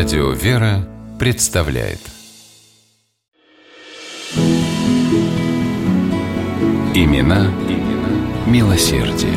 Радио «Вера» представляет Имена, имена милосердие.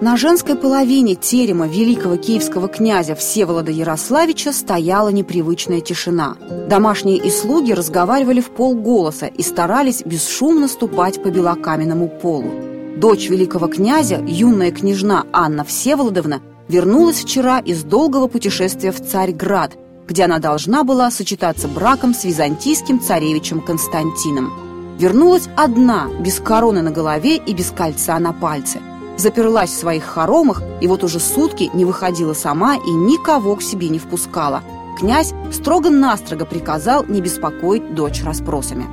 На женской половине терема великого киевского князя Всеволода Ярославича стояла непривычная тишина. Домашние и слуги разговаривали в полголоса и старались бесшумно ступать по белокаменному полу. Дочь великого князя, юная княжна Анна Всеволодовна, вернулась вчера из долгого путешествия в Царьград, где она должна была сочетаться браком с византийским царевичем Константином. Вернулась одна, без короны на голове и без кольца на пальце – заперлась в своих хоромах и вот уже сутки не выходила сама и никого к себе не впускала. Князь строго-настрого приказал не беспокоить дочь расспросами.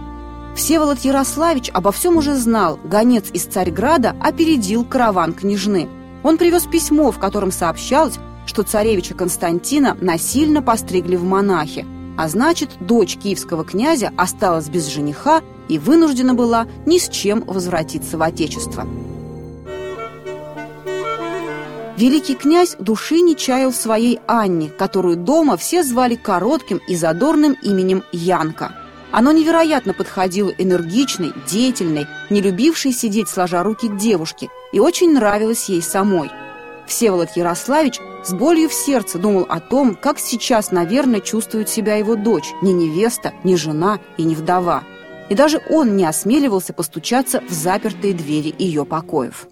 Всеволод Ярославич обо всем уже знал, гонец из Царьграда опередил караван княжны. Он привез письмо, в котором сообщалось, что царевича Константина насильно постригли в монахи, а значит, дочь киевского князя осталась без жениха и вынуждена была ни с чем возвратиться в отечество. Великий князь души не чаял своей Анне, которую дома все звали коротким и задорным именем Янка. Оно невероятно подходило энергичной, деятельной, не любившей сидеть сложа руки девушке, и очень нравилось ей самой. Всеволод Ярославич с болью в сердце думал о том, как сейчас, наверное, чувствует себя его дочь, не невеста, не жена и не вдова. И даже он не осмеливался постучаться в запертые двери ее покоев.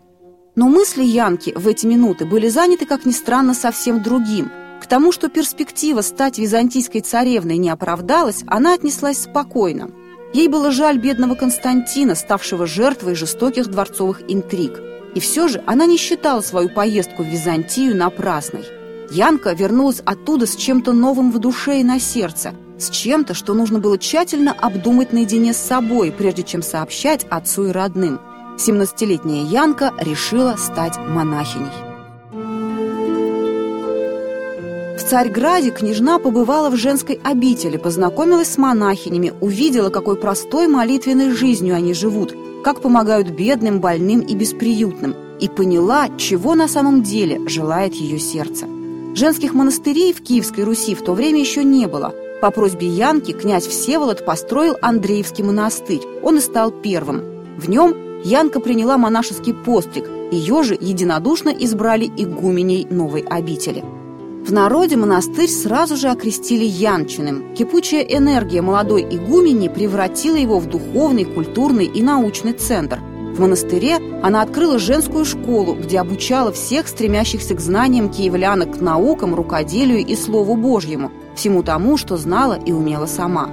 Но мысли Янки в эти минуты были заняты, как ни странно, совсем другим. К тому, что перспектива стать византийской царевной не оправдалась, она отнеслась спокойно. Ей было жаль бедного Константина, ставшего жертвой жестоких дворцовых интриг. И все же она не считала свою поездку в Византию напрасной. Янка вернулась оттуда с чем-то новым в душе и на сердце, с чем-то, что нужно было тщательно обдумать наедине с собой, прежде чем сообщать отцу и родным – 17-летняя Янка решила стать монахиней. Царьграде княжна побывала в женской обители, познакомилась с монахинями, увидела, какой простой молитвенной жизнью они живут, как помогают бедным, больным и бесприютным, и поняла, чего на самом деле желает ее сердце. Женских монастырей в Киевской Руси в то время еще не было. По просьбе Янки князь Всеволод построил Андреевский монастырь. Он и стал первым. В нем Янка приняла монашеский постриг, ее же единодушно избрали игуменей новой обители. В народе монастырь сразу же окрестили Янчиным. Кипучая энергия молодой игумени превратила его в духовный, культурный и научный центр. В монастыре она открыла женскую школу, где обучала всех стремящихся к знаниям киевлянок к наукам, рукоделию и Слову Божьему, всему тому, что знала и умела сама.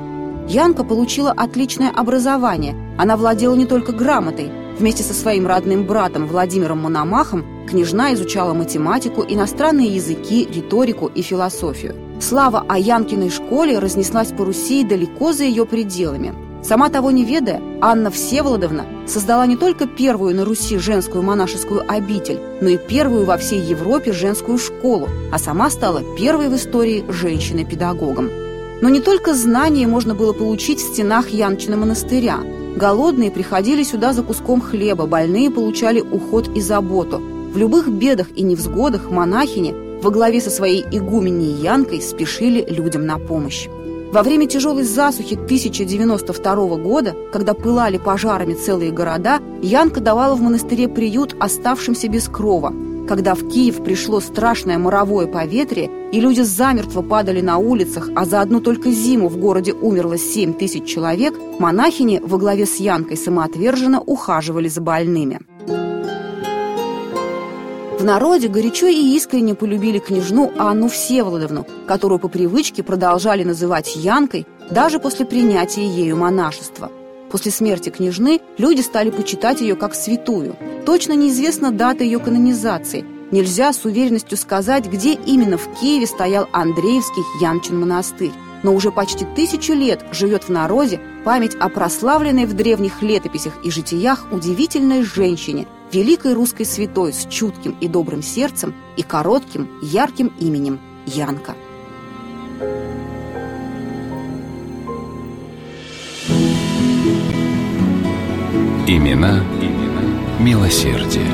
Янка получила отличное образование. Она владела не только грамотой. Вместе со своим родным братом Владимиром Мономахом княжна изучала математику, иностранные языки, риторику и философию. Слава о Янкиной школе разнеслась по Руси далеко за ее пределами. Сама того не ведая, Анна Всеволодовна создала не только первую на Руси женскую монашескую обитель, но и первую во всей Европе женскую школу, а сама стала первой в истории женщиной-педагогом. Но не только знания можно было получить в стенах Янчина монастыря. Голодные приходили сюда за куском хлеба, больные получали уход и заботу. В любых бедах и невзгодах монахини во главе со своей игуменей Янкой спешили людям на помощь. Во время тяжелой засухи 1092 года, когда пылали пожарами целые города, Янка давала в монастыре приют оставшимся без крова – когда в Киев пришло страшное моровое поветрие, и люди замертво падали на улицах, а за одну только зиму в городе умерло 7 тысяч человек, монахини во главе с Янкой самоотверженно ухаживали за больными. Народе горячо и искренне полюбили княжну Анну Всеволодовну, которую по привычке продолжали называть Янкой даже после принятия ею монашества. После смерти княжны люди стали почитать ее как святую. Точно неизвестна дата ее канонизации. Нельзя с уверенностью сказать, где именно в Киеве стоял Андреевский Янчин монастырь. Но уже почти тысячу лет живет в народе память о прославленной в древних летописях и житиях удивительной женщине, великой русской святой с чутким и добрым сердцем и коротким, ярким именем Янка. Имена, имена милосердие.